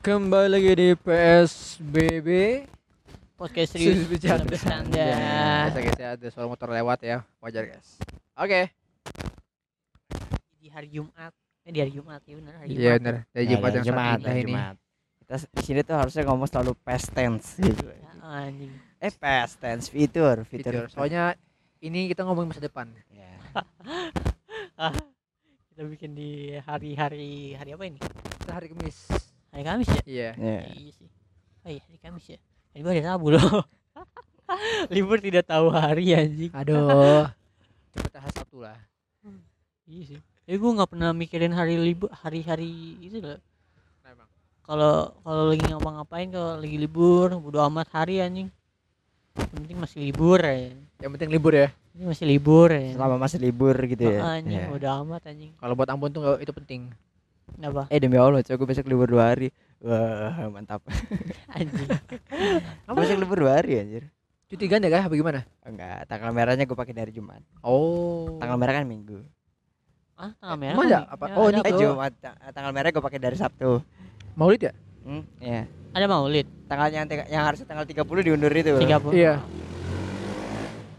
Kembali lagi di PSBB podcast serius bercanda. bercanda. Ya, Biasa guys ya ada suara motor lewat ya Wajar guys Oke Di hari Jumat. Eh di hari Jumat ya benar hari Iya Jumat. bener Dari Ya, Jumat ya, yang Jumat, ya, ini Jumat. Kita di sini tuh harusnya ngomong selalu past tense gitu. Ya, anjing. Eh past tense fitur, fitur. Fitur. Soalnya ini kita ngomongin masa depan Ya. Kita bikin di hari-hari hari apa ini? Kita hari Kamis Hari Kamis ya? Iya Ya. Iya sih. Oh iya hari Kamis ya. Hari hari Rabu loh. Libur tidak tahu hari anjing. Aduh Cepet hari Sabtu lah Iya sih. Tapi gue nggak pernah mikirin hari libur hari-hari itu loh. Kalau kalau lagi ngapa-ngapain kalau lagi libur, bodo amat hari anjing. Yang penting masih libur ya. Yang penting libur ya Ini masih libur ya. Selama masih libur gitu ya. Anjing, Ya. bodo amat anjing. Kalau buat Ambon tuh itu penting Kenapa? Eh demi Allah, coba gue besok libur dua hari. Wah, mantap. Anjing. Gue besok libur dua hari anjir. Cuti ganda kah? Apa gimana? Enggak, tanggal merahnya gue pakai dari Jumat. Oh Tanggal merah kan Minggu. Ah, tanggal merah. Emang ada apa? Ya, Oh, ini Eh. Jumat, ta- tanggal merah gue pakai dari Sabtu. Maulid ya? Hmm, ya. ada Maulid Tanggalnya yang, tiga- yang harusnya tanggal 30 diundur itu. 30. Iya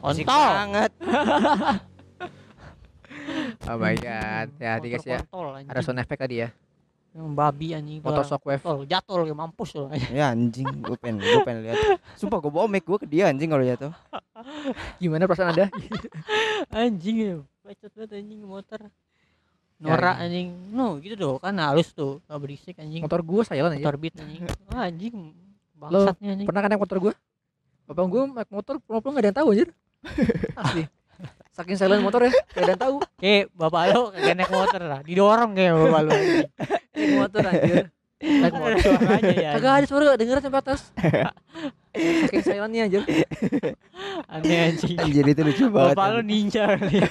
Asik Kontol. banget. Oh my god Ya hati guys ya Kontol, anjing. Ada sound effect tadi ya Yang babi anjing. Motor shockwave Kontol, jatuh lagi mampus loh. Ya anjing, gue pengen, gue pengen lihat. Sumpah gue bawa mic gue ke dia anjing kalau jatuh. Gimana perasaan anda? anjing ya. Bacot banget anjing motor. Norak Ya, anjing. No, gitu doh. Kan halus tuh. Gak berisik anjing. Motor gue silent aja Motor beat anjing. Ah, anjing. Bangsatnya anjing. Pernah kan naik motor gue? Bapak gue naik motor pulang-pulang gak ada yang tahu anjir Asli Saking silent motor ya Gak ada yang tahu Kayak bapak lo kagak naik motor lah. Didorong kayak bapak lo. Naik motor anjir Naik Ada motor suaranya ya. Kagak ada suara denger sampai atas Saking silentnya anjir Aneh anjing. Anjir itu lucu banget. Bapak lo ninja kali.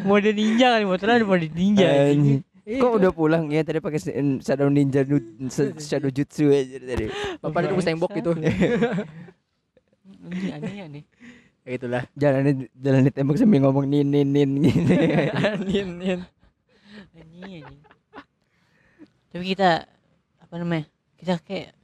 mode ninja kali motornya ada mode ninja. anjing. Iya, Kok udah pulang ya tadi pakai se- Shadow Ninja Shadow Jutsu aja tadi. Bapak nunggu tembok gitu Anjing aneh aneh. Ya itulah Jalan jalan di tembok sambil ngomong nin nin nin gitu. Nin nin Anjing anjing. Tapi kita apa namanya? Kita kayak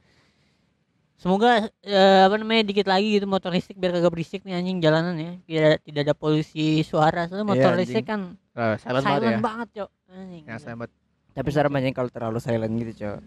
Semoga eh, apa namanya dikit lagi gitu motor listrik biar kagak berisik nih anjing jalanan ya. Tidak tidak ada polusi suara. Soalnya motor anjing. listrik kan Oh, Silent, silent, banget ya banget, Cok. Anjing. Ya silent banget Tapi serem anjing kalau terlalu silent gitu, Cok.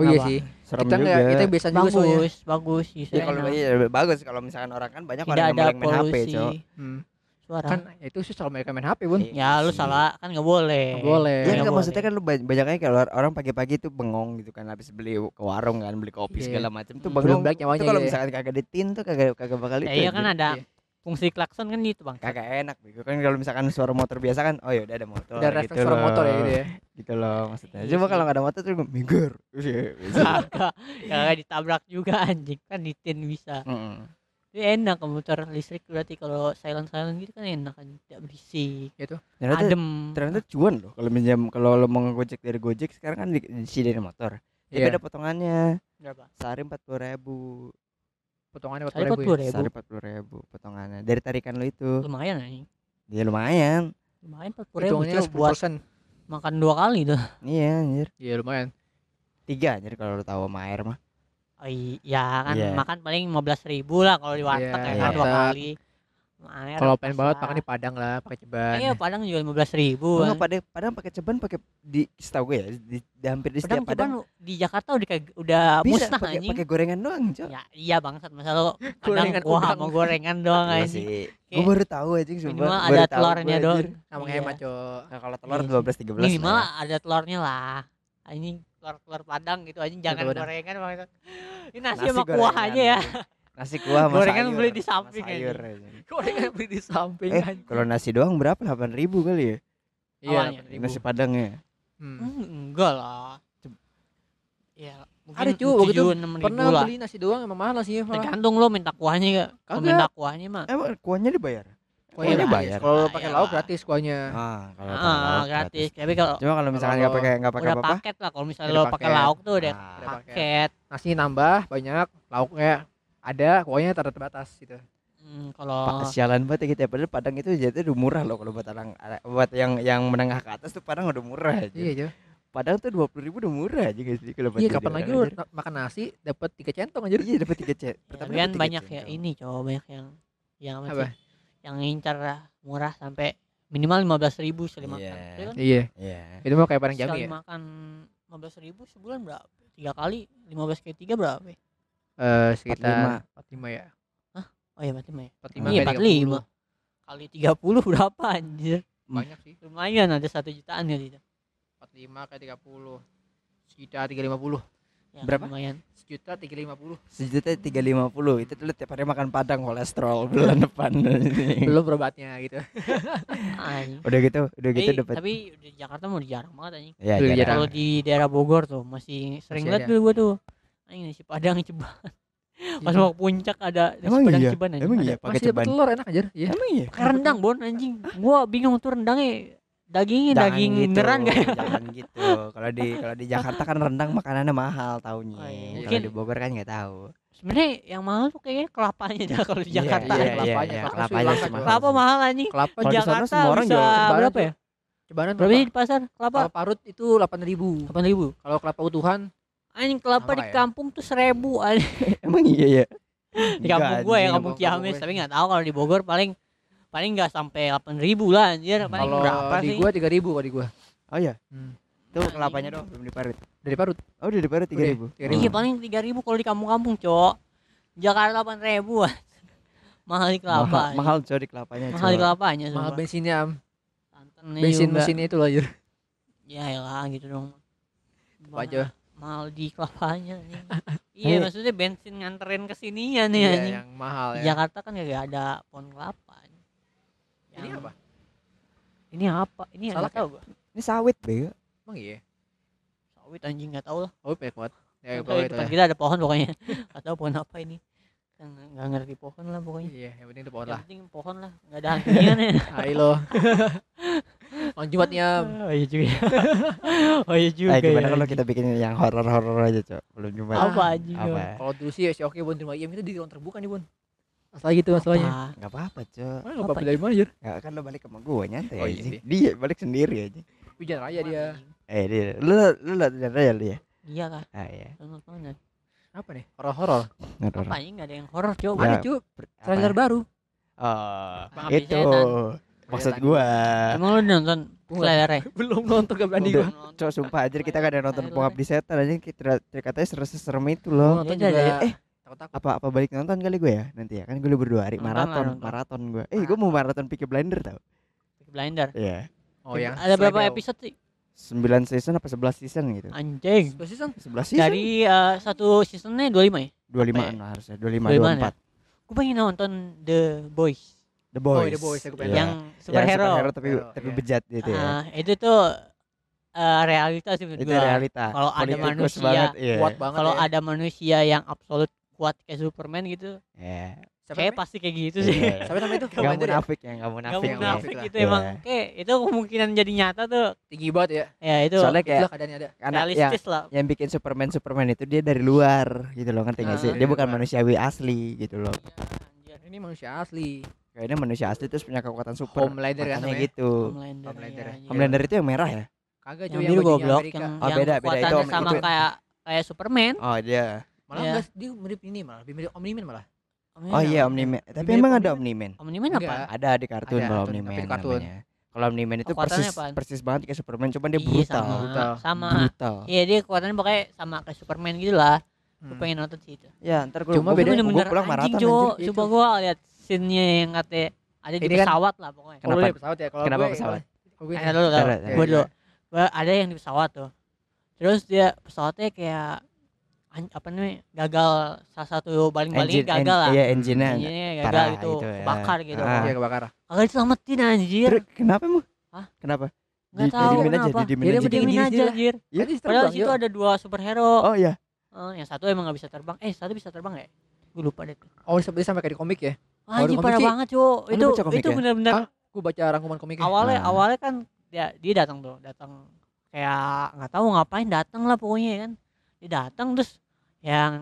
Oh iya sih Serem Kita juga. nggak Kita biasa juga soalnya bagus, bagus. Ya kalau enak. iya, bagus kalau misalkan orang kan banyak tidak orang yang main HP, Cok. hmm. suara. Kan ya itu sih soal mereka main HP bun Iya. ya lu sih. salah kan nggak boleh. Nggak boleh. Ya Nggak maksudnya kan lu ba- banyaknya kalau orang pagi-pagi tuh bengong gitu kan habis beli ke warung kan beli kopi Iya. segala macam tuh Hmm. bengong. Itu kalau ya. misalkan kagak ditin tuh kagak kagak bakal Ya, itu. iya kan anjir. ada Iya. Fungsi klakson kan gitu bang. kagak enak gitu kan kalau misalkan suara motor biasa kan oh ya udah ada motor Udah gitu refleks suara loh. motor ya gitu ya gitu loh maksudnya Iya coba sih. kalau nggak ada motor tuh minggir Iya, bisa. Kagak, kagak ditabrak juga anjing kan ditin bisa. Mm-mm. Ini enak ke motor listrik berarti kalau silent silent gitu kan enak kan tidak berisik, ternyata adem. ternyata cuan loh kalau minjam kalau lo mau ngegojek dari gojek sekarang kan di, diisi dari motor tapi Iya ada potongannya Berapa? sehari empat puluh ribu Potongannya empat empat ribu puluh ya ribu, sehari empat puluh ribu potongannya dari tarikan lo itu lumayan anjing. ya lumayan Lumayan empat puluh ribu Cok, buat 10% makan dua kali tuh. iya anjir Iya lumayan tiga anjir kalau lo tahu sama air mah Oh, iya kan Iya. makan paling lima belas ribu lah kalau di warteg Iya, ya iya. kan dua warteg. kali. Kalau pengen banget makan di Padang lah pakai ceban Iya padang juga lima belas ribu. Oh, kan. nggak, pada padahal pakai ceban pakai di setahu gue ya di, di hampir di Padang setiap padang cuman di Jakarta udah kayak udah bisa musnah pakai anjing. pakai gorengan doang cok Ya iya bangsat masa lo kuah udang. sama gorengan doang Iya anjing. sih gue baru tahu aja sumpah Minimal ada tahu telurnya doang. Sama Iya. hemat cok nah, kalau telur Iya dua belas tiga belas Minimal ada telurnya lah. Anjing telur-telur padang gitu anjing jangan Padang. gorengan maksud. Ini nasi, sama kuah gorengan, aja ya. nasi kuah sama Gorengan sayur, beli di sama samping sayur aja. Gorengan beli di samping eh kalau nasi doang berapa delapan ribu kali ya Iya awalnya. 8.000. nasi padangnya Hmm. Hmm, enggak lah. Ya, mungkin Ada, cu, waktu itu 7, 6 ribu Pernah lah. beli nasi doang emang mahal sih malah Tergantung lo minta kuahnya gak? Kalau minta kuahnya mah emang kuahnya dibayar Kuahnya Kuahnya bayar. Kalau pakai lauk gratis kuahnya. ah kalau ah, lauk gratis. Tapi kalau cuma kalau misalkan Kalau nggak pakai nggak pakai udah apa apa paket lah kalau misalnya lo pakai lauk tuh udah Ah. Paket. Nasi nambah banyak, lauknya ada, tak terbatas gitu. Hmm, kalau Pak, sialan banget ya kita padahal Padang itu jadi udah murah loh kalau buat orang buat yang yang menengah ke atas tuh Padang udah murah aja. Iya, Jo. Padahal tuh dua puluh ribu udah murah aja guys sih kalau Iya kapan lagi lu makan nasi dapat tiga centong anjir. Iya dapat tiga. Ya, Pertama tapi kan banyak ya centong. ini cowok banyak yang yang apa, Apa? sih? Yang ngincar murah sampai minimal lima belas ribu sekali makan. Iya. Itu kan Iya. Iya. Itu mau kayak padang jami sekali ya. makan lima belas ribu sebulan berapa? Tiga kali lima belas kali tiga berapa? Eh sekitar 45 ya. Oh iya berarti mah ya. 45 Iya kali 45 kali 30 berapa anjir? 30. Banyak sih. Lumayan ada satu jutaan ya itu. 45 kali 30. Sejuta 350. Ya, Berapa? Lumayan. Sejuta 350. Sejuta tiga lima puluh itu dulu tiap hari makan padang kolesterol bulan depan. Belum berobatnya gitu. Udah gitu, udah gitu dapat. tapi di Jakarta mau jarang banget anjing. Ya. Kalau di daerah Bogor tuh masih sering dulu gua tuh. Anjing nasi Padang ceban. Pas Iya. mau puncak ada nasi Emang Padang iya? ceban anjing. Emang Ada. iya pakai ceban. telur enak anjir. Iya. Emang iya. Pakai rendang bon anjing. Gua bingung tuh rendangnya dagingnya Jangan daging gitu, beneran kayak Jangan gitu. Kalau di kalau di Jakarta kan rendang makanannya mahal taunya. Oh, iya. Kalau Mungkin- di Bogor kan nggak tahu. sebenarnya yang mahal tuh kayaknya kelapanya dah kalau di Iya, Jakarta. iya, kelapanya, iya, kelapa kelapanya Kelapa sih. mahal anjing. Kelapa Jakarta semua orang bisa berapa ya? Cebanan Berapa sih di pasar? Kelapa Kalau parut itu 8000. 8000. Kalau kelapa utuhan Anjing kelapa Sama di ya? kampung tuh 1000 anjing. Emang iya ya. Di kampung gua ya, kampung Ciamis, gue. tapi nggak tahu kalau di Bogor paling paling nggak sampai 8000 lah anjir. Paling kalau berapa di sih? gua 3000 kalau di gua. Oh iya. Hmm. Tuh kelapanya dong belum diparut. Dari parut. Oh udah diparut tiga ribu. Iya 3000. paling 3000 kalau di kampung-kampung, Cok. Jakarta 8000 ah. Mahal di kelapa. Mahal, mahal coy di kelapanya. Mahal di Cok. kelapanya Mahal sumpah. bensinnya am. Bensin mesinnya itu loh anjir. Ya elah gitu dong. Apa aja? Mahal di kelapanya anjing. Iya, maksudnya bensin nganterin ke sininya nih Iya, anjing. yang mahal Di ya. Jakarta kan gak ada pohon kelapa. anjing. Ini Yang- apa? Ini apa? Ini nggak tahu gua. Ini sawit bego. Emang iya. Sawit anjing nggak tahu lah. Oh, banyak banget. Ya, tahu, pokoknya depan ya. kita ada pohon pokoknya. Gak tahu pohon apa ini. Kan nggak ngerti pohon lah pokoknya. Iya, yang penting itu pohon Yang lah. penting pohon lah, nggak ada hantunya nih. Hai lo. On Jumatnya. Oh iya juga. oh iya juga. Eh gimana ya, kalau kita bikin yang horor-horor aja, Cok? Belum cuma apa anjing? apa? Kalau dulu sih si oke Bun terima IM itu di ruang terbuka nih Bun. Masalah gitu masalahnya. Apa? Enggak apa-apa, Cok. Enggak apa dari mana anjir? Ya kan lo balik sama gua nyantai Oh, aja. iya sih. Dia balik sendiri aja. Hujan raya dia. Eh dia lu lu lihat lihat aja lu ya. Iya kah? Ah iya. Apa nih? Horor-horor. Horor. Apa ini nggak ada yang horor? Ya. Ada Apa? trailer baru. Oh, itu. Maksud gua. Emang lu nonton trailernya? Belum nonton gak berani gua. Cok sumpah aja kita gak ada nonton Trailer. pengabdi setan aja kita katanya serem itu loh. nonton Iya, juga. iya. Eh. Apa apa balik nonton kali gue ya nanti ya kan gue libur dua hari maraton maraton gue. Eh gue mau maraton Peaky Blinder tau. Peaky Blinder. Iya. Oh yang Ada berapa episode sih? 9 season apa 11 season gitu. Anjing. Sebelas season? 11 season. Dari eh, satu seasonnya 25 ya? 25 an Apa harusnya 25 25 24. Gue pengen nonton The Boys. The Oh, Boys. The Boys, aku pengen. Iya. Yang Yang superhero. tapi Hero, tapi iya. bejat gitu ya. Ah, itu tuh eh, realitas sih menurut Itu gua. realita. Kalau ada manusia banget, iya. Kuat banget Kalau ya. ada manusia yang absolut kuat kayak Superman gitu, Iya. Siapa kayak pasti kayak gitu sih. Iya. Siapa namanya itu? Gak ya? munafik ya, gak Gak munafik. yang munafik munafik gitu lah. emang. Iya. Kayak itu kemungkinan jadi nyata tuh. Tinggi banget ya. Ya itu Soalnya kayak keadaannya ada. ya, realistis lah. yang bikin Superman Superman itu dia dari luar gitu loh ngerti gak sih? Ah. Dia bukan Dari luar. manusiawi asli gitu loh. Iya, anjir. Ini manusia asli. Kayaknya manusia asli terus punya kekuatan super. Homelander kan namanya. gitu. Homelander. Homelander iya, ya. anjir. Homelander itu yang merah ya? Kagak yang cuy biru bajunya goblok Amerika. yang, Oh, yang beda, beda. Itu sama itu- kayak kayak Superman. Oh dia. Malah Iya. enggak dia mirip ini malah, lebih mirip Omni-Man malah. Oh iya Omni-Man. Tapi Mirip emang ada Omni-Man. Omni-Man. Omni-Man apa? Ada di kartun kalau Omni-Man kartun. namanya. Kalau Omni-Man itu Kekuatannya persis apaan? persis banget kayak Superman, cuman dia Iya, brutal. sama Brutal. sama Brutal. Iya dia kekuatannya pokoknya sama kayak Superman gitu lah. Gue Hmm. pengen nonton sih itu. Ya, ntar gue Cuma gua, beda- gua bener-bener pulang anjing maraton anjir. Coba gua lihat scene-nya yang katanya ada di Ini kan- pesawat lah pokoknya. Kalau Kenapa? lu pesawat ya, kalau Kenapa gue- pesawat? kalau gue dulu, Bentar, dulu. bentar. Gua dulu. Gua ada yang di pesawat tuh. Terus dia pesawatnya kayak an- apa namanya gagal salah satu baling-balingnya Engine- gagal en- lah. Iya, engine-nya. Engine-nya gagal parah gitu, gitu ya. kebakar gitu. Ah. Iya kebakaran. Kagak diselamatin anjir. Terus kenapa emang? Hah? Kenapa? Enggak Di- tahu aja, kenapa. didiemin Dia aja. Didiemin diri aja lah. anjir. Iya. Tadi Padahal terbang, situ yuk. ada dua superhero. Oh iya. Eh, yang satu emang gak bisa terbang. Eh, satu bisa terbang ya? Gue lupa deh. tuh. Oh, seperti sampai kayak di komik ya. Anjir parah sih- banget, lu Itu itu ya? benar-benar Ah, Gue baca rangkuman komiknya. awalnya Ah. awalnya kan dia dia datang tuh, datang kayak nggak tahu ngapain datang lah pokoknya kan. Dia datang terus yang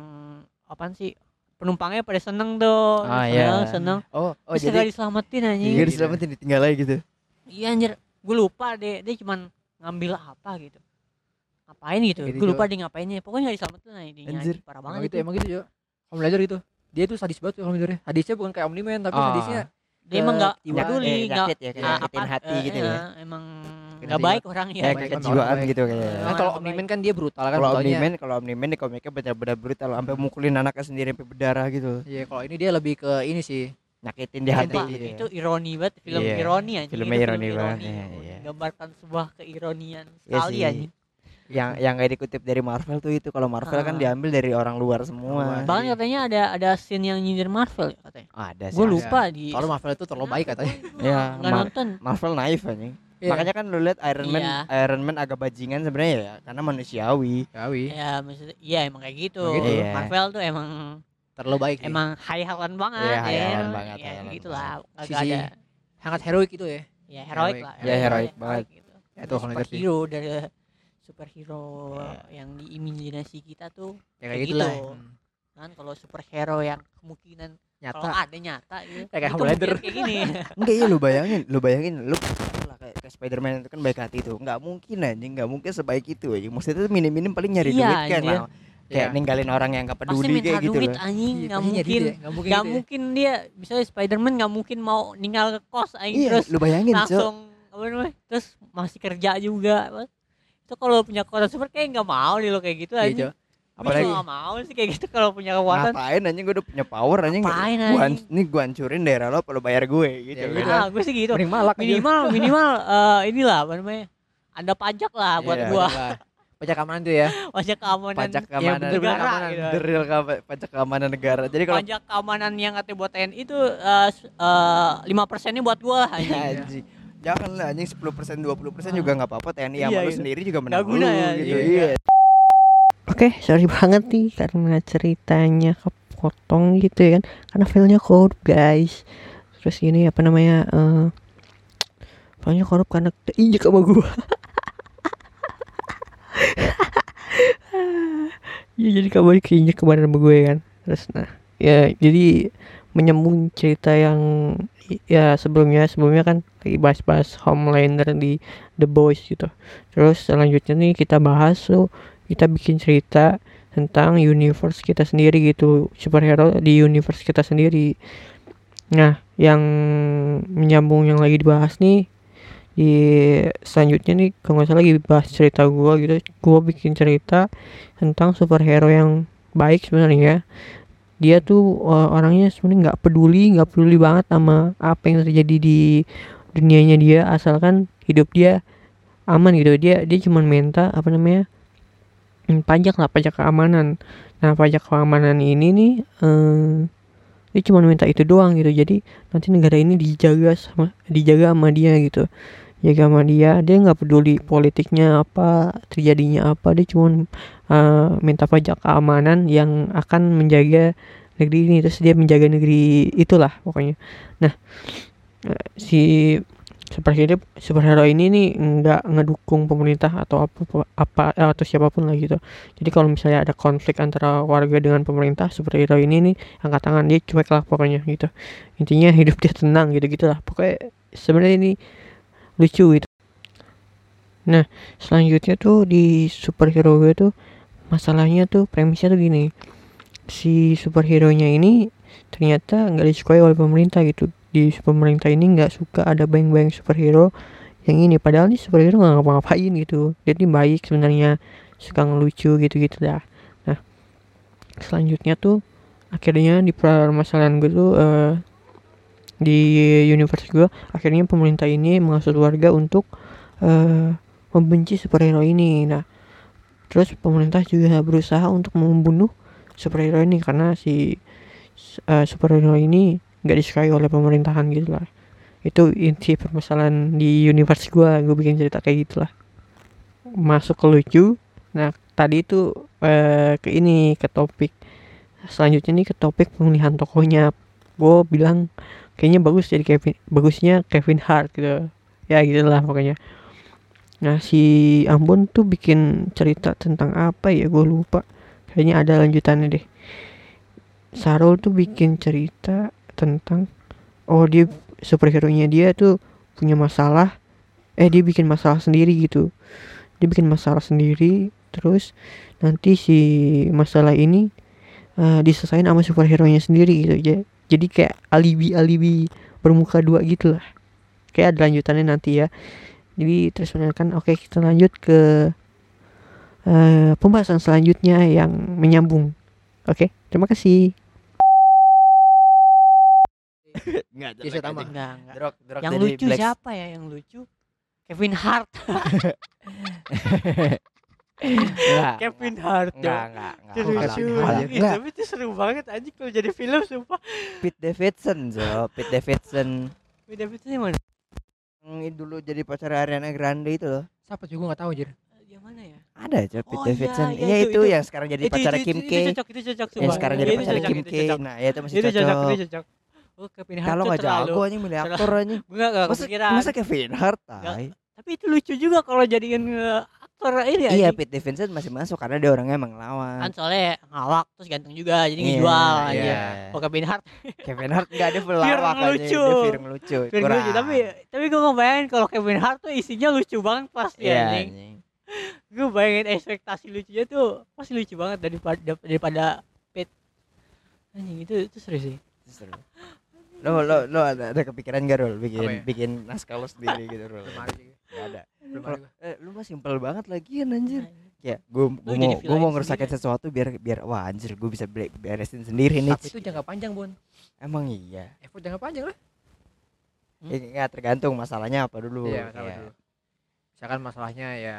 apaan sih? Penumpangnya pada seneng tuh. Ah, seneng, iya. seneng. Oh, oh terus jadi diselamatin anjing. Iya diselamatin ditinggal aja gitu. Iya anjir. Gue lupa deh, dia cuman ngambil apa gitu. ngapain gitu Kayak gitu, gue lupa dia ngapainnya pokoknya nggak diselamatin intinya Anjir. anjing. parah emang banget gitu itu emang gitu Jo Kamen Rider gitu dia tuh sadis banget tuh Kamen Rider sadisnya bukan kayak Omni-Man tapi Ah. sadisnya dia emang nggak peduli Eh, nggak ya, nyakitin hati eh, gitu ya. emang Nyakitin nggak baik orangnya Kayak baik, kayak orang kejiwaan gitu kayak. Eh, kan kalau Omni-Man baik. kan dia brutal kan Kalau. Omni-Man, kalau Omni-Man di komiknya benar-benar brutal sampai mukulin anaknya sendiri sampai berdarah gitu. iya kalau ini dia lebih ke ini sih Nyakitin di hati. Gitu itu ironi banget film Iya. ironi anjing Filmnya Itu ironi banget, iya, ironi. iya. gambarkan sebuah keironian Iya sekali sih. Yang yang gak dikutip dari Marvel tuh itu kalau Marvel kan Ah. diambil dari orang luar semua. bahkan katanya ada ada scene yang nyindir Marvel ya katanya Ada sih. gue ada. lupa di soalnya Marvel itu terlalu baik katanya Iya, nggak Ma- nonton Marvel naif anjing. Iya. Makanya kan lu lihat Iron Man Iya. Iron Man agak bajingan sebenarnya ya karena manusiawi. Yawi ya maksudnya iya emang kayak gitu, Emang gitu. Iya. Marvel tuh emang terlalu baik sih. emang high halan banget Iya, high ya halan banget, ya halan gitulah agak Sisi ada sangat heroik itu ya ya heroik heroik. lah Ya, heroik banget. gitu. Ya, itu superhero dari superhero Iya. yang diimajinasi kita tuh ya Kayak kayak gitu lah gitu. Hmm. kan kalau superhero yang kemungkinan kalau nyata ada nyata gitu Ya, kayak itu mungkin kayak gini Enggak iya lu bayangin, lu bayangin lu lah kayak, kayak Spider-Man itu kan baik hati tuh. Enggak mungkin anjing, enggak mungkin sebaik itu anjing. Maksudnya tuh minim-minim paling nyari Iya, duit kan. lah. Kayak Iya. ninggalin orang yang gak peduli kayak gitu duit loh. anjing Iya, nggak mungkin duit ya, nggak mungkin nggak gitu ya. mungkin dia misalnya Spiderman nggak mungkin mau ninggal ke kos anjing Iya, terus lu bayangin, langsung apa namanya terus masih kerja juga itu kalau punya kekuatan super kayak nggak mau nih lo kayak gitu Iya, anjing Jo. apalagi Apalagi nggak mau sih kayak gitu kalau punya kekuatan ngapain anjing gue udah punya power anjing. Ngapain, Gua anjing? ini gua hancurin daerah lo perlu bayar gue gitu. Ya udah. ah gue sih gitu mending malak aja. minimal minimal eh, inilah apa namanya ada pajak lah buat Iya. gua Lah, pajak keamanan tuh ya pajak keamanan Pajak yang keamanan. bener-bener negara keamanan gitu. The real ka- pajak keamanan negara. Jadi kalau pajak keamanan yang katanya buat TNI itu eh, s- eh, lima persennya buat gua anjing. anjing. Jangan lah anjing 10% 20% juga nggak apa-apa TNI sama Iya, lu gitu. sendiri juga Nggak menang guna lu ya, gitu. iya. Iya. Oke, sorry banget nih karena ceritanya kepotong gitu ya kan. Karena filenya korup, guys. Terus ini apa namanya? eh filenya korup karena keinjek sama gua. ya jadi kabar keinjek kemarin sama gue kan. Terus nah, ya jadi menyambung cerita yang ya sebelumnya sebelumnya kan lagi bahas-bahas Homelander di The Boys gitu. Terus selanjutnya nih kita bahas tuh kita bikin cerita tentang universe kita sendiri gitu superhero di universe kita sendiri. Nah yang menyambung yang lagi dibahas nih di selanjutnya nih kalau nggak salah lagi bahas cerita gua gitu. Gua bikin cerita tentang superhero yang baik sebenarnya dia tuh uh, orangnya sebenarnya nggak peduli nggak peduli banget sama apa yang terjadi di dunianya dia asalkan hidup dia aman gitu. Dia dia cuma minta apa namanya Hmm, pajak lah pajak keamanan. Nah pajak keamanan ini nih eh, dia cuma minta itu doang gitu. Jadi nanti negara ini dijaga sama dijaga sama dia gitu jaga sama dia. Dia nggak peduli politiknya apa terjadinya apa. Dia cuma eh, minta pajak keamanan yang akan menjaga negeri ini. Terus dia menjaga negeri itulah pokoknya. Nah eh, si superhero superhero ini nih nggak ngedukung pemerintah atau apa apa atau siapa pun lah gitu. Jadi kalau misalnya ada konflik antara warga dengan pemerintah superhero ini nih angkat tangan dia cuek lah pokoknya gitu. Intinya hidup dia tenang gitu gitulah pokoknya sebenarnya ini lucu gitu. Nah selanjutnya tuh di superhero gue tuh masalahnya tuh premisnya tuh gini. Si superhero nya ini ternyata nggak disukai oleh pemerintah gitu. Di pemerintah ini nggak suka ada bank-bank superhero yang ini. Padahal nih superhero nggak ngapa-ngapain gitu. Ini baik sebenarnya. Suka ngelucu gitu-gitu dah. Nah selanjutnya tuh akhirnya di permasalahan gue tuh eh, di universe gue akhirnya pemerintah ini menghasut warga untuk eh, membenci superhero ini. Nah terus pemerintah juga berusaha untuk membunuh superhero ini karena si eh, superhero ini nggak disukai oleh pemerintahan gitu lah. Itu inti permasalahan di universe gua gue bikin cerita kayak gitulah. Masuk ke lucu. Nah tadi itu eh, ke ini ke topik. Selanjutnya nih ke topik pemilihan tokohnya. Gue bilang kayaknya bagus jadi Kevin bagusnya Kevin Hart gitu. Ya gitulah pokoknya. Nah si Ambon tuh bikin cerita tentang apa ya? Gue lupa. Kayaknya ada lanjutannya deh. Sarul tuh bikin cerita tentang oh dia superhero nya dia tuh punya masalah. Eh dia bikin masalah sendiri gitu. Dia bikin masalah sendiri terus nanti si masalah ini eh, diselesain sama superhero nya sendiri gitu aja jadi kayak alibi alibi bermuka dua gitu lah kayak ada lanjutannya nanti ya jadi terus kan oke kita lanjut ke eh, pembahasan selanjutnya yang menyambung oke terima kasih Enggak, Kisah utama. Enggak, enggak. Drog, drog Yang lucu Black- siapa ya yang lucu? Kevin Hart. Enggak. Kevin Hart. Enggak, enggak, enggak. Itu Enggak, enggak. Enggak. Tapi itu seru banget anjing kalau jadi film sumpah. Pete Davidson, Zo. Pete Davidson. Beda beda yang mana? Yang dulu jadi pacar Ariana Grande itu loh. Siapa juga gak tahu anjir. Yang mana ya? Ada aja Pete Oh, Davidson. iya, Iya itu- itu, itu. yang sekarang jadi pacar Kim K. Itu cocok, itu cocok Yang sekarang jadi Itu pacar cocok, Kim itu K. cocok. Nah, ya itu masih Itu cocok, cocok. itu cocok. Oh, Kevin Hart Kalau nggak jago anjing milih aktor anjing. Gue gak, gak Masa, kepikiran. masa Kevin Hart? Tai. Tapi itu lucu juga kalau jadiin aktor ini Iya. Pete Davidson masih masuk karena dia orangnya emang lawan. Kan soalnya ngawak terus ganteng juga jadi Iya, ngejual aja. iya. Oh Kevin Hart Kevin Hart enggak ada pelawak anjing, lucu. dia film lucu. Kurang. lucu tapi tapi gue ngebayangin kalau Kevin Hart tuh isinya lucu banget pasti Iya, anjing. anjing. Gue bayangin ekspektasi lucunya tuh pasti lucu banget daripada daripada Pet. Anjing itu itu seru sih. Seru. Lo lo lo ada, ada kepikiran gak Rul bikin ya? bikin naskah lo sendiri gitu Rul? Gak ada. Belum juga. eh, lu mah simpel banget lagi anjir. Anjing. Ya, gue gue mau gue mau ngerusakin sendiri. sesuatu biar biar wah anjir gue bisa beresin sendiri nih. Tapi itu jangka panjang, Bun. Emang iya. Effort jangka panjang lah. Hmm? Ya, nggak tergantung masalahnya apa dulu. Iya, tahu Ya. dulu. Misalkan masalahnya ya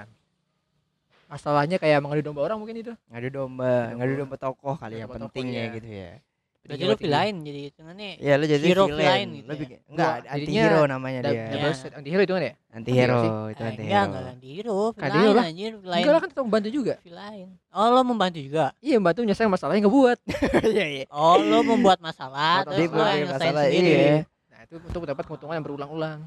masalahnya kayak mengadu domba orang mungkin itu. Ngadu domba, Ngadu ngadu domba. domba tokoh kali Ngadu yang domba tokoh, pentingnya iya. gitu ya. Berarti lu villain jadi hitungannya Iya lo jadi Hero villain. villain gitu Lo ya? enggak anti hero namanya dia. Double set anti hero itu kan ya? Anti hero itu anti enggak, hero. enggak anti hero, villain lah. anjir, villain. Enggak lah kan kita membantu juga. Villain. Oh, lo membantu juga. Iya, membantu menyelesaikan masalahnya nggak buat. Iya iya. Oh, lo membuat masalah terus lo yang bikin nyelesain masalah sendiri. iya. Nah, itu untuk mendapat keuntungan yang berulang-ulang.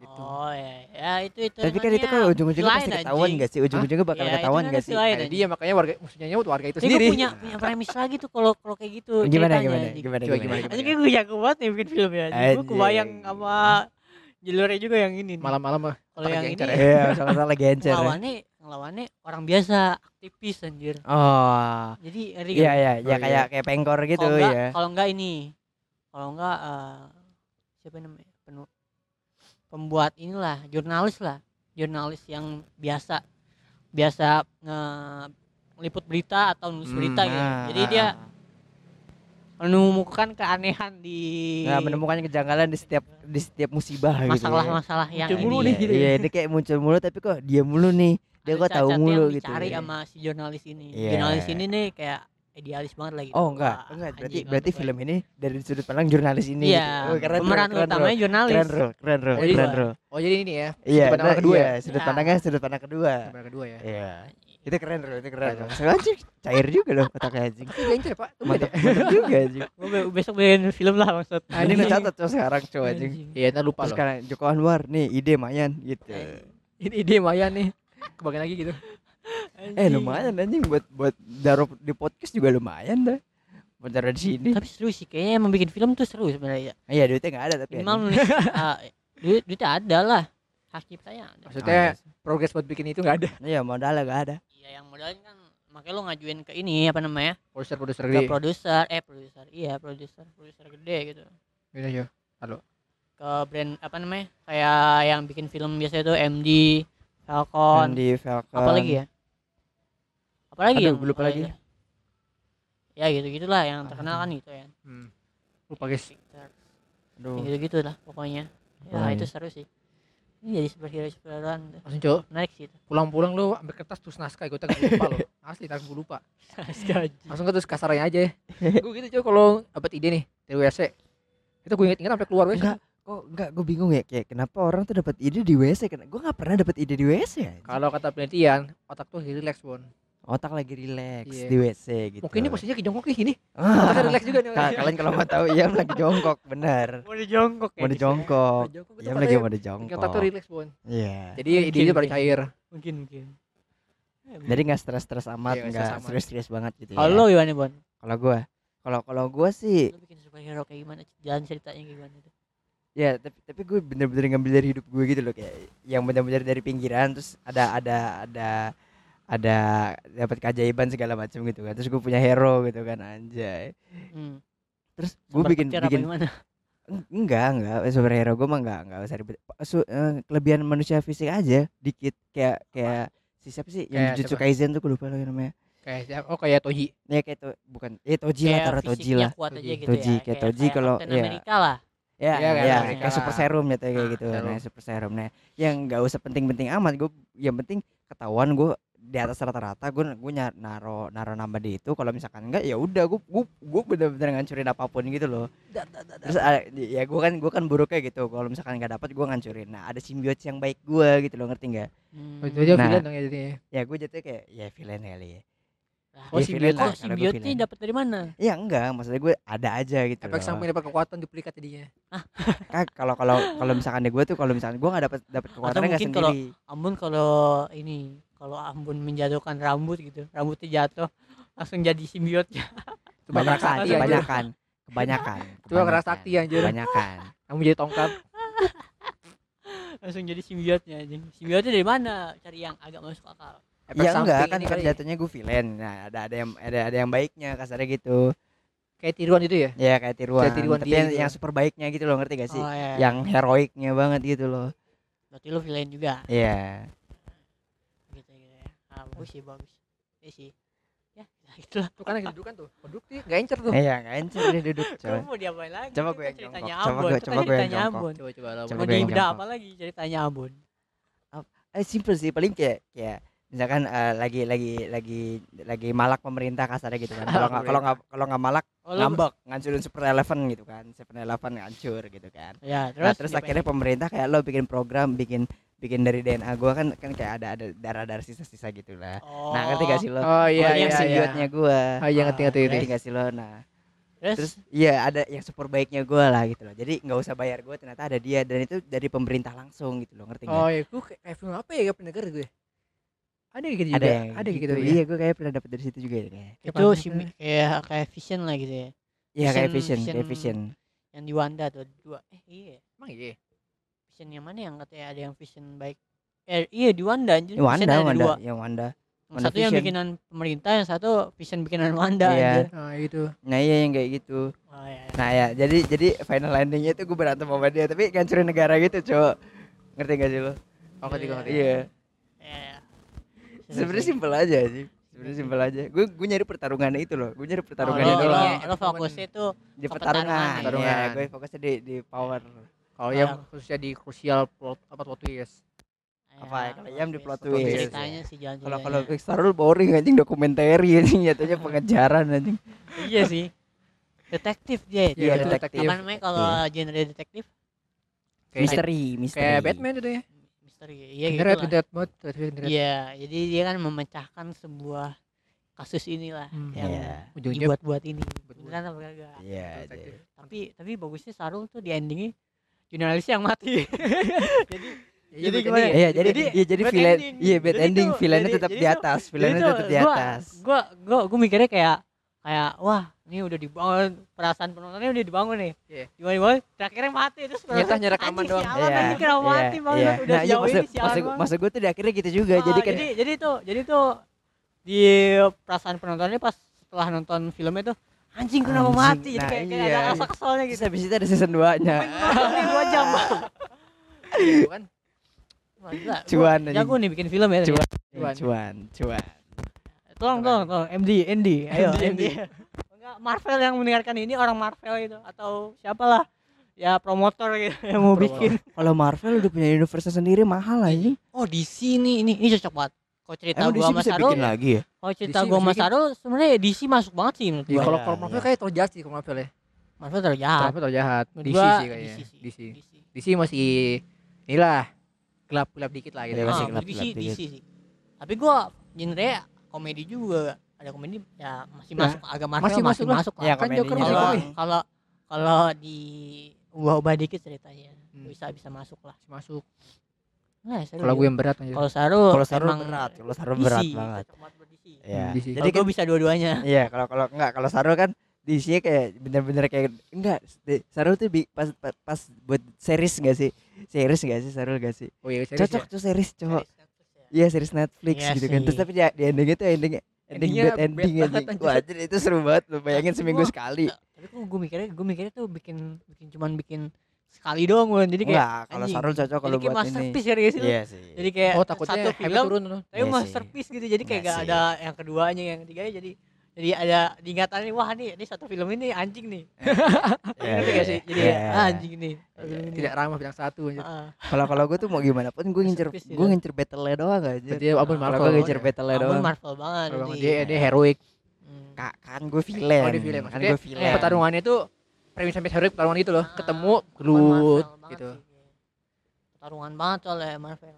Gitu. Oh, ya, ya itu itu. Tapi kan itu kan ujung-ujungnya pasti ketahuan anjing. gak sih? Ujung-ujungnya bakal Ya, itu ketahuan gak sih? Nah, dia makanya warga maksudnya warga itu gue sendiri. punya punya premis lagi tuh kalau kalau kayak gitu. Gimana gimana? Gimana Coba gimana? gimana? Kayak gue jago banget nih bikin film ya. Gue kebayang sama jalurnya juga yang ini. nih. Malam-malam mah. Kalau yang ini ya. Iya, salah-salah gencer. ya. ngelawannya ngelawannya orang biasa, aktivis anjir. Oh. Jadi ngeri Iya kan? iya, ya iya. kayak kayak pengkor gitu kalau enggak, ya. Kalau enggak ini. Kalau enggak eh, siapa namanya? Pembuat inilah, jurnalis lah. Jurnalis yang biasa biasa nge liput berita atau nulis berita gitu. Nah, Jadi dia menemukan keanehan di Nah, menemukan kejanggalan di setiap di setiap musibah gitu. ya. masalah-masalah yang Muncul mulu ini nih ya. gitu. Iya, dia kayak muncul mulu tapi kok dia mulu nih. Dia Ada kok tahu mulu yang gitu. dicari sama si jurnalis ini. Iya. Jurnalis ini nih kayak idealis banget lagi. Oh enggak, enggak. Berarti berarti film ini dari sudut pandang jurnalis ini. Iya, gitu. Oh, keren, pemeran keren, utamanya jurnalis. Keren, bro. Keren, bro. Oh, jadi- Keren, bro. Oh, jadi ini ya. Iya, Sudut pandang nah, kedua iya, ya? sudut pandangnya sudut pandang kedua. Yang kedua ya. Iya. Itu keren, bro. Itu keren. Soalnya anjing, cair juga loh otaknya anjing. Itu gencer, Pak. Mantap, juga anjing. Besok bikin film lah maksud. Ini lu catat coy sekarang coy anjing. Iya, ntar lupa loh. sekarang Joko Anwar nih ide Mayan gitu. Ini ide lumayan nih. Kebagian lagi gitu. Eh lumayan anjing buat buat daro di podcast juga lumayan dah. Buat daro di sini. Tapi seru sih kayaknya emang bikin film tuh seru sebenarnya. Iya duitnya nggak ada tapi. Minimal nulis ah, duit duitnya ada lah. Hak ciptanya ada. Maksudnya Ah, progres buat bikin itu nggak ada. Iya modalnya nggak ada. Iya yang modalin kan makanya lo ngajuin ke ini apa namanya? Produser-produser Ke gede. produser, eh produser. Iya, produser, produser gede gitu. Gitu ya. Ke brand apa namanya? Kayak yang bikin film biasa itu MD, Falcon, di Falcon. apa lagi ya? Apa lagi Aduh, yang lupa lagi. Ya gitu-gitulah yang terkenal kan gitu ya. Hmm. Lupa guys. Aduh. Ya gitu-gitu lah pokoknya. Ya Pokoknya. itu seru sih. Ini jadi superhero superheroan. Langsung cowok. menarik sih itu. Pulang-pulang lu ambil kertas terus naskah gue tak lupa lo. Asli tak gue lupa. Langsung ke terus kasarnya aja. gue gitu cowok kalau dapat ide nih dari WC. Itu gue inget-inget sampai keluar WC. Enggak. Kok enggak gue bingung ya kayak kenapa orang tuh dapat ide di WC kan? Gue nggak pernah dapat ide di WC. Kalau kata penelitian, otak tuh relax, Bon. Otak lagi relax Iya. di WC gitu. Mungkin ini posisinya kejongkok nih gini. Ah, Otaknya relax juga nih. Ka- kalian kalau mau tahu iya lagi jongkok benar. Mau dijongkok Mau dijongkok. Jongkok itu Iya lagi mau bikin dijongkok. Otak tuh relax, Bon. Iya. Jadi Mungkin, ide-ide baru mungkin. cair. Mungkin mungkin. Ya, Jadi nggak stres-stres amat, Iya, nggak nggak stres amat. serius-serius banget gitu. Kalau ya. lo gimana Bon? Kalau gua, kalau kalau gua sih Lo bikin superhero kayak gimana? Jalan ceritanya kayak gimana tuh? ya tapi tapi gue bener-bener ngambil dari hidup gue gitu loh kayak yang bener-bener dari pinggiran terus ada ada ada ada dapat keajaiban segala macam gitu kan terus gue punya hero gitu kan anjay Hmm. terus gue bikin bikin gimana? Eng- enggak enggak superhero gue mah enggak enggak usah ribet Su- eh, kelebihan manusia fisik aja dikit kayak kayak si siapa sih yang Kayak Jujutsu siapa? Kaisen tuh gue lupa lagi namanya kayak siapa oh kayak Toji ya kayak tuh bukan eh Toji lah Kayak taruh Toji lah Toji. gitu Toji, ya. kayak Toji kalau- Captain iya. America lah. ya Iya, ya, kayak ya mereka. kayak super serum ya kayak Ah, gitu serum. nah super serum nah yang nggak usah penting-penting amat gue yang penting ketahuan gue di atas rata-rata gue gue naro naro nambah di itu kalau misalkan enggak ya udah gue gue gue bener-bener ngancurin apa pun gitu loh. Terus ada- ya gue kan gue kan buruknya gitu kalau misalkan nggak dapat gue ngancurin. Nah ada simbiote yang baik gue gitu loh ngerti nggak Hmm. oh, itu aja Nah. villain dong ya jadinya ya? gue jatuhnya kayak ya villain kali ya. Oh, Ya, si villain Biot- lah, Kok kalau gue simbiot villain. nih dapat dari mana? ya enggak maksudnya gue ada aja gitu efek samping dapat kekuatan duplikat jadinya. Kan kalau kalau kalau misalkan deh gue tuh kalau misalkan gue nggak dapat dapat kekuatannya nggak mungkin kalau- sendiri. Ambon kalau ini kalau Ambon menjatuhkan rambut gitu, rambutnya jatuh langsung jadi bakal kebanyakan anjir kebanyakan kebanyakan Itu bakal sakti, anjir. kebanyakan kamu jadi tongkat langsung jadi simbiotnya anjing. Simbiotnya dari mana? Cari yang agak masuk akal. efek ya enggak kan kan kali. jatuhnya gue villain nah ada ada yang ada ada yang baiknya kasarnya gitu kayak tiruan itu ya ya kayak tiruan, Kayak tiruan tapi yang, gitu. yang super baiknya gitu loh ngerti gak sih Oh, iya. yang heroiknya banget gitu loh berarti lu villain juga. Iya Gitu gitu ya. Ah, bagus sih bagus. Iya sih. Ya, gitu lah. tuh kan lagi dudukan tuh duduk sih nggak encer tuh iya nggak encer dia duduk coy Kamu mau diapain lagi? Coba gue kan yang ceritanya jongkok. Coba Ambon. gue- coba kan gue yang. Ambon. coba coba lah Coba Mau gue jongkok. apa lagi ceritanya Ambon? eh simple sih paling kayak kayak misalkan eh, lagi lagi lagi lagi malak pemerintah kasarnya gitu kan kalau nggak kalau nggak kalau nggak malak Oh, ngambek ngancurin super eleven gitu kan super eleven ngancur gitu kan Ya, terus terus nah, terus akhirnya pemerintah kayak lo bikin program bikin bikin dari DNA gua kan kan kayak ada ada darah darah sisa sisa gitu lah. Oh. nah ngerti gak sih lo? Oh iya yang iya iya. simbiotnya gua. Oh iya ngerti ngerti ngerti ngerti. gak sih lo? Nah Terus, terus iya ada yang super baiknya gua lah gitu loh. Jadi nggak usah bayar gua ternyata ada dia. Dan itu dari pemerintah langsung gitu loh ngerti nggak? Oh iya. Gue kayak kayak film apa ya pernah denger gue? Ada gitu ada juga? yang ada kayak gitu, gitu iya gue kayak pernah dapet dari situ juga ya kayak. Itu si kayak kayak vision lah gitu ya. iya kayak Vision- vision kayak vision- vision. Yang di Wanda tuh dua. Eh iya. emang iya Vision yang mana yang katanya ada yang vision baik? Eh iya di Wanda anjir. Ya, Wanda ada Wanda dua. yang Wanda Yang Wanda satu yang Vision. bikinan pemerintah, yang satu vision bikinan Wanda Iya. anjir. oh itu nah iya yang kayak gitu Oh, iya. nah ya jadi jadi final endingnya itu gue berantem sama dia tapi ngancurin negara gitu cowok ngerti gak sih lo oh ngerti gue ngerti iya Iya. sebenarnya simpel aja sih sebenarnya simpel aja gue gue nyari pertarungan itu loh gue nyari Oh, pertarungannya lo, doang lo, lo fokusnya tuh di pertarungan, pertarungan. Iya, Pertarungan. gue fokusnya di di power kalau yang khususnya di krusial plot apa plot twist Apa ya, kalau Yam di plot twist. Iya, Ceritanya sih jalan kalau kalau Star Wars boring anjing dokumenter anjing nyatanya pengejaran anjing iya sih. Detektif dia. Iya, detektif. Apa namanya kalau genre detektif? kayak misteri misteri kayak Batman itu ya Misteri. Iya gitu Generate lah. generate. Iya, jadi dia kan memecahkan sebuah kasus inilah Hmm. yang Iya. ujungnya dibuat-buat ini. Beneran apa kagak? iya. Tapi tapi bagusnya Sarul tuh di endingnya jurnalis yang mati. jadi Iya, Jadi gimana. Iya jadi Jadi, iya jadi villain iya bad Jadi ending villainnya tetap di atas villainnya tetap di atas Gua gua gua mikirnya kayak kayak wah ini udah dibangun perasaan penontonnya udah dibangun nih. Iya. Dibangun dibangun terakhirnya mati terus Ternyata hanya rekaman "Anjing, doang." Sialan anjing kenapa mati banget iya. udah nah, iya, sejauh maksud, ini maksud, maksud gue tuh di akhirnya gitu juga Ah, jadi kan jadi jadi tuh jadi tuh di perasaan penontonnya pas setelah nonton filmnya tuh anjing kenapa Anjing, mati? Jadi nah kayak, kayak iya. ada rasa keselnya gitu. Habis itu ada season 2 nya dua jam Iya, kan gila. Gua Cuan, anjing. jago nih bikin film ya Cuan. Cuan. cuan cuan. Tolong tolong tolong. MD MD ayo MD. MD enggak Marvel yang mendengarkan ini orang Marvel itu. Atau siapalah. Ya promotor gitu yang mau Promotor. bikin. Kalau Marvel udah punya universe sendiri mahal anjing. Oh di sini ini ini cocok banget kalau cerita emang gua sama Sarul bikin lagi ya kalau cerita DC gua sama Sarul sebenarnya DC masuk banget sih menurut Iya, gua kalau Iya, kalau Marvel iya. kayak terjahat sih kalau Marvel ya Marvel terlalu jahat Marvel terjahat Menurut DC sih kayaknya DC. DC masih inilah gelap gelap dikit lah gitu Iya, masih gelap- DC, DC sih. Tapi gua genre komedi juga. Ada komedi ya masih Nah, masuk agak Marvel masih masih, masuk masuk lah. Ya, kan Joker masih Kalau komedi. kalau kalau di ubah-ubah dikit ceritanya Hmm. bisa bisa masuk lah. Masuk Nah, kalau gue yang berat aja kalau Saru kalau Sarul emang berat kalau Sarul DC, berat banget. Iya. DC. Jadi Kalau kan gua bisa dua-duanya. Iya, kalau kalau enggak kalau Sarul kan diisinya kayak bener-bener kayak enggak Sarul tuh bi- pas, pas pas buat series enggak sih? Series enggak sih Sarul enggak sih? oh iya serius Cocok ya? tuh series cowok. Series, series ya. Iya series Netflix Iya gitu kan. Terus sih. tapi di, di ending itu ending ending Endingnya bad ending bad anjir. Wah, anjir, itu seru banget lu bayangin seminggu sekali. tapi kok gue mikirnya gue mikirnya tuh bikin bikin cuman bikin sekali doang Wan. jadi kayak Enggak, kalau. Sarul cocok kalau jadi buat ini. masterpiece ya guys itu Iya sih. jadi kayak Oh takutnya satu film turun tuh. tapi Iya sih. masterpiece gitu jadi kayak Iya gak sih. ada yang keduanya yang ketiganya jadi jadi ada diingatan nih wah nih ini satu film ini anjing nih Iya, iya, gak sih iya. jadi Iya, kayak, iya. ah, anjing nih film ini. Tidak ramah bintang satu anjir. Kalau kalau gue tuh mau gimana pun gue ngincer Masterpiece gue gitu. ngincer battle-nya doang aja. Dia abon Kalau Marvel. gue ngincer ya. battle-nya doang. Marvel banget dia dia heroic. Hmm. Ka- kan gue villain. Oh, dia villain. Kan gue villain. Pertarungannya itu premis sampai heroic pertarungan itu loh. Ah, Ketemu gelut gitu. sih. pertarungan banget soalnya Marvel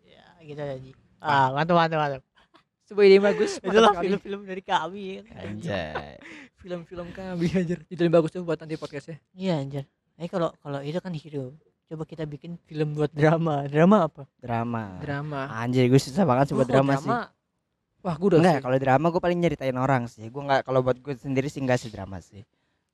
ya gitu aja ah mantap mantap mantap Sebuah ide bagus. itulah film-film dari kami. Anjay. Film-film kami anjir. Itu yang bagus tuh buat nanti podcastnya. iya anjir eh kalau kalau itu kan hero coba kita bikin film buat drama drama apa Drama. Drama. Anjir gue susah banget buat drama, sih. Wah, gue udah Enggak, sih. kalau drama gue paling nyeritain orang sih. Gue nggak kalau buat gue sendiri sih enggak sih drama sih.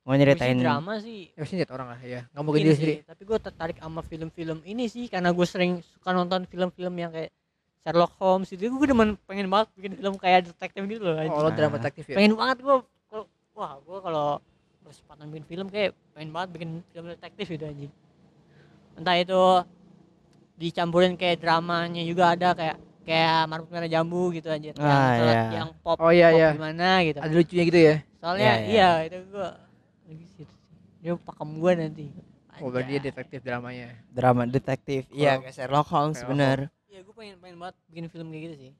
Mau nyeritain drama sih Ya sih lihat orang lah ya. Enggak mungkin sih, sendiri. tapi gue tertarik sama film-film ini sih karena gue sering suka nonton film-film yang kayak Sherlock Holmes itu gue demen pengen banget bikin film kayak detektif gitu loh. Oh, lo drama detektif ya. pengen banget gue wah gue kalau berkesempatan bikin film kayak pengen banget bikin film detektif gitu anjing entah itu dicampurin kayak dramanya juga ada kayak kayak marbut merah jambu gitu aja yang, Ah, salah- iya. yang pop Oh, iya, pop iya. gimana gitu Ada lucunya gitu ya. soalnya Iya, iya, iya. itu gue lagi situ dia pakem gue nanti Oh, berarti dia detektif dramanya. drama detektif. Iya, Kalau- kayak Sherlock Holmes Sherlock bener. Iya, gue pengen pengen banget bikin film kayak gitu sih.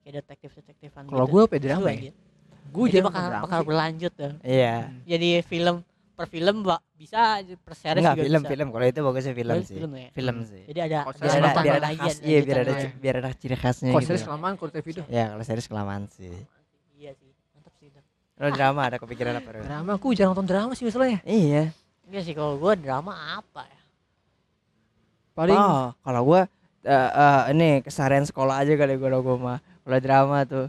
Kayak detektif-detektifan Kalau gitu. gue apa ya, drama ya? Gue Jadi bakal drama bakal berlanjut tuh. Iya. Hmm. Jadi film per film Mbak, bisa aja, per series Enggak juga film bisa. film kalau itu bagusnya film Oh, sih. Film ya. Film Hmm. sih. Jadi ada Kalau Biar ada Sama biar ada khas, iya biar ada biar ada ciri khasnya Kok gitu. series kelamaan kalau TV itu. Ya, kalau series kelamaan sih. Iya. Kalau drama ada kepikiran apa? Drama aku jarang nonton drama sih masalahnya. Iya. Enggak sih kalau gua drama apa ya? Paling Oh, kalau gua eh, eh, ini keseharian sekolah aja kali gua gua mah. Kalau drama tuh.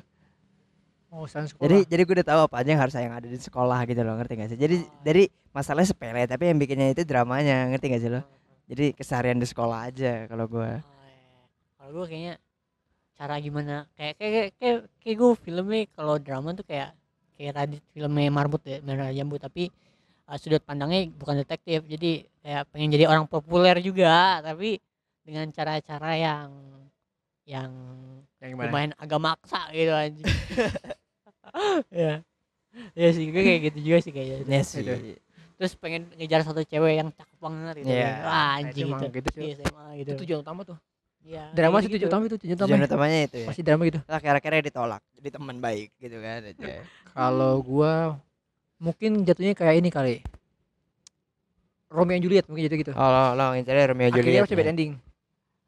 oh, sekolah. Jadi jadi gue udah tahu apa aja yang harus yang ada di sekolah gitu loh, ngerti gak sih? Jadi Oh. dari masalahnya sepele tapi yang bikinnya itu dramanya, ngerti gak sih lo? Jadi keseharian di sekolah aja kalau gua. Oh, iya. Kalau gua kayaknya cara gimana kayak kayak kayak, kayak, kayak gue filmnya kalau drama tuh kayak kayak tadi filmnya Marbut ya Merah Jambu tapi uh, sudut pandangnya bukan detektif jadi kayak pengen jadi orang populer juga tapi dengan cara-cara yang yang yang gimana? lumayan agak maksa gitu anjing ya ya sih gue kayak gitu juga sih kayaknya Iya sih. Itu. terus pengen ngejar satu cewek yang cakep banget gitu Iya. Wah, Nah, itu anjing gitu, gitu. Iya, gitu Itu tujuan utama tuh. Iya, Drama sih gitu. tujuan utama itu tujuan utama. Tujuan utamanya itu ya. Pasti drama gitu. Lah akhir-akhirnya ditolak. Jadi teman baik gitu kan aja. Kalau gua mungkin jatuhnya kayak ini kali. Romeo and Juliet mungkin gitu gitu. Oh, lo, lo ngincernya Romeo Akhirnya Juliet. masih ya. bad ending.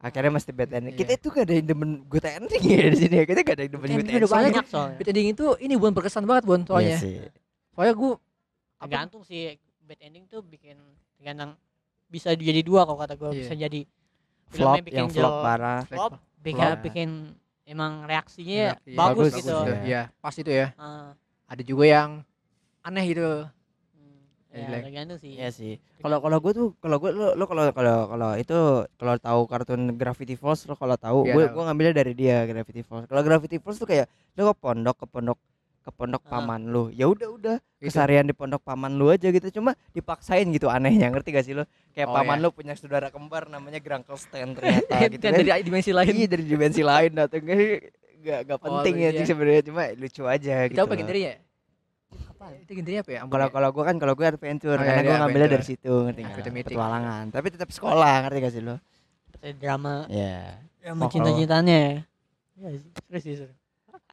Akhirnya mesti bad ending. Iya. Kita itu gak ada yang demen good ending ya di sini. ya. Kita gak ada yang demen Good ending udah banyak. soalnya Bad ending itu ini bukan berkesan banget Iya soalnya. sih. Soalnya gua apa? tergantung sih bad ending tuh bikin tergantung bisa jadi dua kalau kata gue Iya. bisa jadi Flop bikin yang flop parah. flop bikin, Flop. bikin emang reaksinya Iya, bagus, bagus, gitu bagus, Iya, pas itu ya. Ah, Ada juga yang aneh gitu. hmm, Ya, ya, tergantung sih Iya sih. Kalau kalau gue tuh kalau gue lo lo kalau kalau kalau itu kalau tahu kartun Gravity Falls lo kalau tahu Iya, gue gue ngambilnya dari dia Gravity Falls. Kalau Gravity Falls tuh kayak lo ke pondok ke pondok ke pondok Ah. paman lu. Ya udah udah Gitu. kesarian di pondok paman lu aja gitu. Cuma dipaksain gitu anehnya ngerti gak sih lo? Kayak Oh, paman iya. lu punya saudara kembar namanya Grangkelstein ternyata gitu Kan dari dimensi lain. Iya dari dimensi lain atau enggak gak, gak Oh, penting ya iya. sih sebenarnya cuma lucu aja gitu. Kita apa loh. gendernya? apa Itu gendernya apa ya? Ampun Kalau ya. kalau gue kan kalau gue adventure Oh, iya, karena iya, gue ngambilnya dari situ ngerti nggak? Adventure mythic. Petualangan. Tapi tetap sekolah ngerti gak sih lo? seperti drama Iya. drama Oh, cinta cintanya ya sih terus sih seru.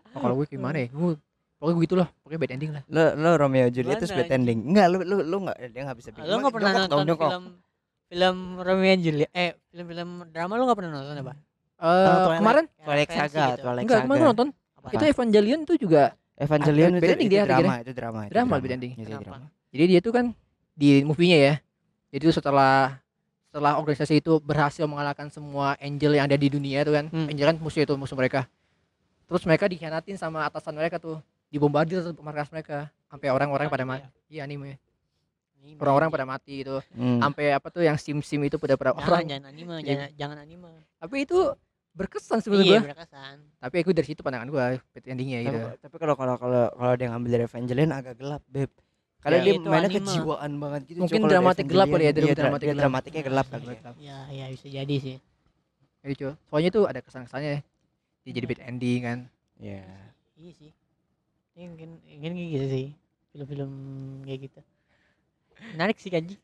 Oh, kalau gue gimana ya? Gue pokoknya begitu lah. Pokoknya bad ending lah. Lo lo Romeo Juliet terus bad ending. Enggak, lu lu lu enggak dia enggak bisa bikin. lo nggak pernah nonton film film Romeo and Juliet eh film-film drama lo nggak pernah nonton apa Eh, Twilight. kemarin Twilight Saga, gitu. Twilight enggak, kemarin Saga. nonton. Apa? Itu Evangelion tuh juga Evangelion itu, bad ending itu dia drama, akhirnya. itu drama, itu drama bad ending. Itu drama. Jadi dia tuh kan di movie-nya ya. Jadi itu setelah setelah organisasi itu berhasil mengalahkan semua angel yang ada di dunia itu kan. Hmm. Angel kan musuh itu musuh mereka. Terus mereka dikhianatin sama atasan mereka tuh. Dibombardir tuh markas mereka. Sampai orang-orang pada mati. Iya anime. Orang-orang pada mati gitu. Hmm. Sampai apa tuh yang sim-sim itu pada pada jangan orang. jangan anime Iya. jangan jangan anime Tapi itu berkesan sebenarnya iya gua. berkesan Tapi aku dari situ pandangan gua endingnya gitu. Tapi, tapi kalau kalau kalau kalau dia ngambil dari Evangeline agak gelap, Beb. Karena Ya, dia itu mainnya anime. kejiwaan banget gitu. Mungkin Cuma dramatik gelap kali ya, Evangelion, dari iya, dra- dramatik dia gelap. dramatiknya gelap kali ya. ya ya bisa jadi sih Jadi cuy, soalnya tuh ada kesan-kesannya ya. Dia jadi bad ending kan. Iya. iya sih mungkin mungkin kayak gitu sih film-film kayak gitu menarik sih kanji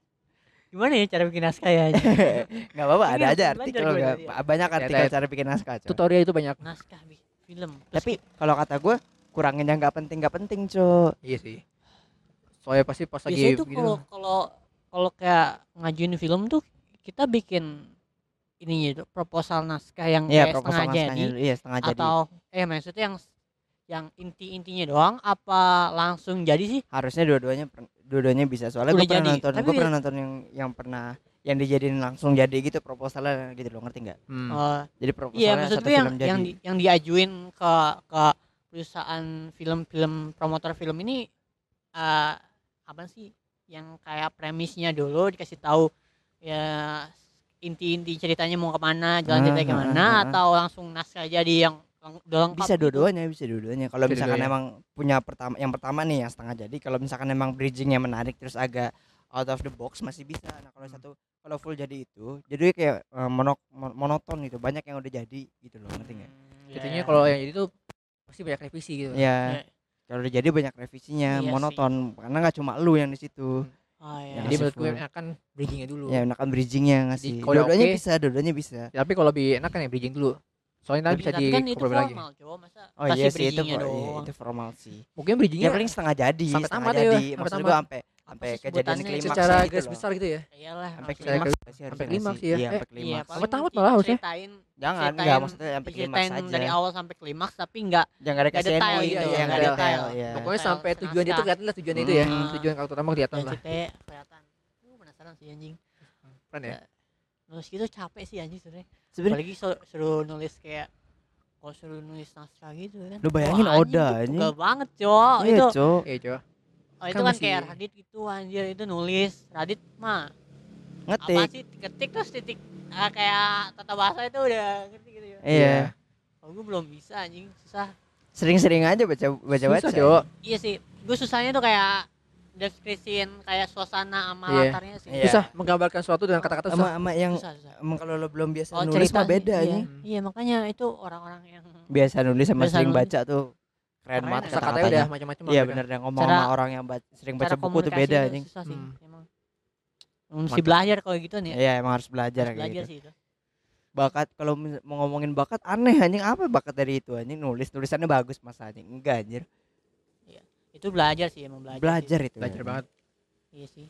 gimana ya cara bikin naskah ya? Enggak apa-apa, ada aja artikel nggak- nanti ba- banyak artikel ya. cara bikin naskah. Tutorial itu banyak. naskah film Terus Tapi kalau kata gue kurangin yang nggak penting nggak penting, Cok. Iya sih. Soalnya pasti pas lagi gitu. kalau kalau kalau kayak ngajuin film tuh kita bikin ininya itu proposal naskah yang Iya, kayak proposal setengah jadi iya setengah jadi. atau eh maksudnya yang yang inti-intinya doang apa langsung jadi sih Harusnya dua-duanya dua-duanya bisa. Soalnya gue pernah jadi. nonton, gue pernah nonton yang yang pernah yang dijadiin langsung jadi gitu proposalnya gitu loh, ngerti nggak? Hmm. Oh, Jadi iya proposalnya maksud satu yang film jadi. yang di, yang diajuin ke ke perusahaan film-film promotor film ini eh apa sih yang kayak premisnya dulu dikasih tahu ya inti-inti ceritanya mau ke mana jalan ceritanya ah, ke mana ah, ah. atau langsung naskah jadi yang udah lengkap bisa gitu. dua-duanya bisa dua-duanya kalau misalkan dua-duanya. emang punya pertama yang pertama nih yang setengah jadi kalau misalkan emang bridgingnya menarik terus agak out of the box masih bisa nah kalau Hmm. satu kalau full jadi itu jadi kayak eh, monok mon- monoton gitu banyak yang udah jadi gitu loh ngerti nggak Hmm, ya, Jadinya ya. kalau yang jadi tuh pasti banyak revisi gitu. ya Ya. kalau udah jadi banyak revisinya Iya sih. monoton karena nggak cuma lu yang di situ Oh, Yang iya. Jadi menurut gue akan bridgingnya dulu. ya enakan bridgingnya ngasih kalau dua-duanya oke- bisa dua-duanya bisa Ya, Tapi kalau lebih enak kan yang bridging dulu. Soalnya nanti bisa di kan itu cover lagi. formal coba masa oh kasih iya sih itu iya, doang. itu formal sih Mungkin ya bridgingnya paling setengah jadi sampai setengah tamat ya, jadi sampai maksud tamat. gua sampai sampai kejadian klimaks secara gitu garis besar gitu ya. Iyalah sampai klimaks sampai klimaks ya. iya Eh, sampai Iya, klimaks paling tamat di- malah harusnya. jangan enggak maksudnya sampai klimaks aja dari awal sampai klimaks tapi enggak jangan ada nggak kasihan detail gitu gitu, ya nggak nggak detail. ya Pokoknya sampai tujuan itu kelihatan lah tujuan itu ya. Hmm. Tujuan karakter utama kelihatan lah. kelihatan uh, penasaran sih anjing Keren ya. Nulis gitu capek sih anjing sebenarnya sebenarnya apalagi su- suruh nulis kayak kalau suruh nulis naskah gitu kan. Lu bayangin Wah, Oda, anjing. pegel banget cowok. Iya itu cok Iya, coba. oh, itu kan kan masih- kayak Radit gitu anjir. Itu nulis. Radit mah apa ngetik sih? Ketik terus titik ah, kayak tata bahasa itu udah ngerti gitu ya. Iya. Kalau gue belum bisa anjing. Susah. Sering-sering aja baca baca baca Susah, Cok. iya sih. Gue susahnya tuh kayak deskripsiin kayak suasana sama Iya. latarnya sih Iya. Susah menggambarkan sesuatu dengan kata-kata sama susah. sama yang susah, susah. emang kalau lo belum biasa Oh, nulis mah beda iya. iya makanya itu orang-orang yang biasa nulis sama Biasa sering nulis. baca tuh keren banget ya. Kata-katanya kata-katanya udah macam-macam. iya bener deh ngomong Cara- sama orang yang ba- sering baca buku tuh beda itu anjing susah sih Hmm. emang mesti belajar kalau gitu nih iya emang harus belajar harus kayak belajar gitu sih itu bakat kalau mau ngomongin bakat aneh anjing apa bakat dari itu anjing nulis tulisannya bagus mas anjing enggak anjir itu belajar sih emang belajar belajar sih. itu Belajar ya. banget. iya sih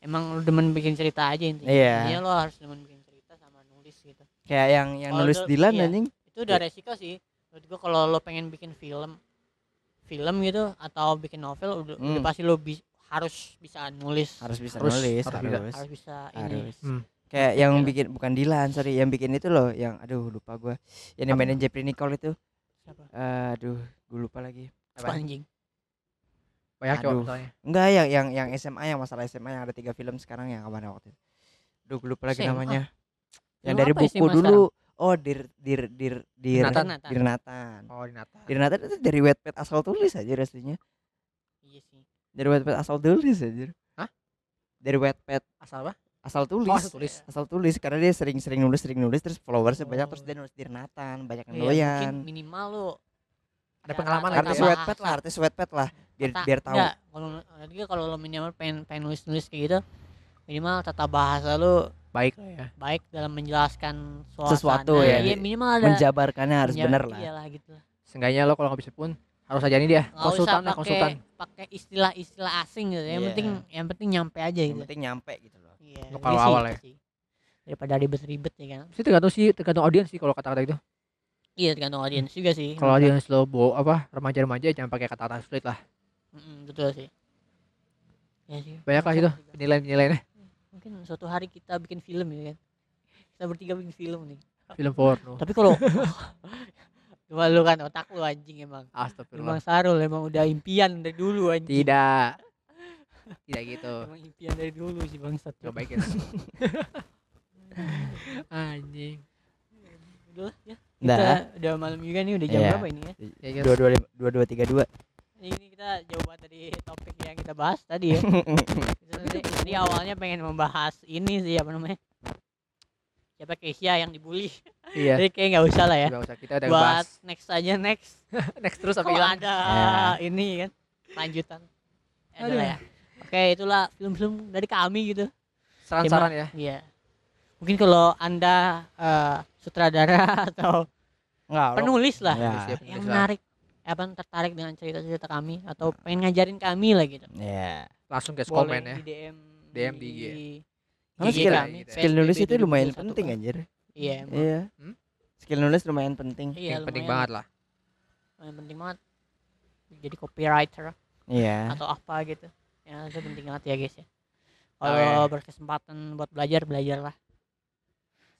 emang lu demen bikin cerita aja intinya Iya. lo harus demen bikin cerita sama nulis gitu kayak yang yang Kalau nulis udah- Dilan iya. anjing itu udah resiko sih menurut gua kalau lo pengen bikin film film gitu atau bikin novel udah, udah Hmm. pasti lo bi- harus bisa nulis harus bisa Harus- nulis harus harus bisa. harus bisa ini harus Hmm. kayak yang Iya. bikin bukan Dilan sorry yang bikin itu loh yang aduh lupa gua yang dimainin Jeffrey Nicole itu siapa aduh gue lupa lagi Apa? anjing Banyak cowok Aduh. soalnya. enggak yang yang yang SMA yang masalah SMA yang ada tiga film sekarang yang ke mana waktu itu Duh, gue lupa lagi SMA? namanya yang Film dari apa buku dulu oh dir dir dir dir Nathan. Nathan. dir Nathan Oh, di Natal. dir Nathan itu dari Wattpad asal tulis aja aslinya iya sih dari Wattpad asal tulis aja Hah? dari Wattpad Asal apa? asal tulis Oh, asal tulis. asal tulis karena dia sering-sering nulis sering nulis terus followersnya banyak Oh. terus dia nulis dir Nathan banyak yang Iya, doyan mungkin minimal lo Ada ya, pengalaman artis ya. bahasa. Wattpad lah artis Wattpad lah biar Tata- biar tahu enggak, kalau kalau lo minimal pengen pengen nulis nulis kayak gitu minimal tata bahasa lo Baik lah ya. baik dalam menjelaskan suasana Sesuatu ya, iya, di- minimal ada menjabarkannya harus menja- bener lah iyalah gitu Seenggaknya lo kalau nggak bisa pun harus aja nih dia Nggak konsultan usah lah konsultan. pakai istilah-istilah asing gitu yang Iya. penting yang penting nyampe aja yang gitu penting nyampe gitu loh iya Untuk awal-awal sih ya. itu sih. daripada ribet-ribet ya kan Sih tergantung sih tergantung audiens sih kalau kata-kata itu. iya tergantung audiens juga sih Kalau audiens lo bawa apa remaja-remaja jangan pakai kata-kata sulit lah. Mm-mm, betul sih ya sih Banyak lah itu penilaian-penilaiannya. mungkin suatu hari kita bikin film ya kan kita bertiga bikin film nih Film porno. tapi kalau cuma lu kan otak lu anjing emang Astagfirullah. emang Sarul emang udah impian dari dulu anjing Tidak. Tidak gitu. emang impian dari dulu sih bangsat Coba baikin. Anjing. udah lah, ya kita Dah. udah malam juga nih udah jam Iya. berapa ini ya Ya. Dua dua lima- dua dua tiga dua. Ini kita jauh banget dari topik yang kita bahas tadi ya jadi, awalnya pengen membahas ini sih apa namanya siapa Keisha yang dibully Iya. jadi kayak nggak usah lah ya Nggak usah kita udah buat bahas next aja next next terus sampai Kok hilang. ada Ya. ini kan lanjutan Ya Aduh. ya oke itulah film-film dari kami gitu Saran-saran ya. Iya. Mungkin kalau Anda eh, sutradara atau Enggak. lo- penulis lah Ya. Penulis ya, yang menarik apa tertarik dengan cerita-cerita kami atau pengen ngajarin kami lah gitu. Ya. Langsung guys Boleh komen ya. di DM DM di IG. Karena skill, kami, gitu skill nulis itu lumayan 2021 penting kan. anjir. Iya, emang. Iya. Hmm? Skill nulis lumayan penting. Iya, Yang penting lumayan- banget lah. lumayan penting banget. Jadi copywriter Iya. atau apa gitu. Ya, itu penting banget ya guys ya. Kalau berkesempatan buat belajar, belajarlah.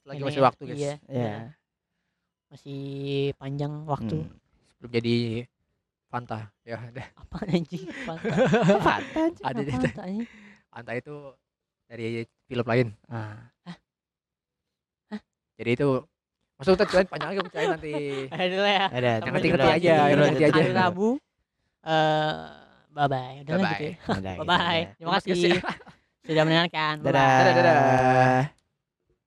Lagi Ini masih waktu guys. Iya. Iya. Masih panjang waktu. Hmm. Sebelum jadi Fanta. Ya, deh. Apa anjing? Fanta. Fanta aja. Ada deh. Fanta, anjing. Fanta itu dari film lain. Ah. Jadi itu Masuk kita ceritain panjang lagi ceritain nanti. Ayo dulu ya. Ada. Ngerti-ngerti jumpa aja, di ngerti-ngerti aja. Hari Rabu. Eh, bye bye. Udah lah gitu ya. Bye bye. Terima kasih sudah mendengarkan. Bye Dadah. Dadah, dadah.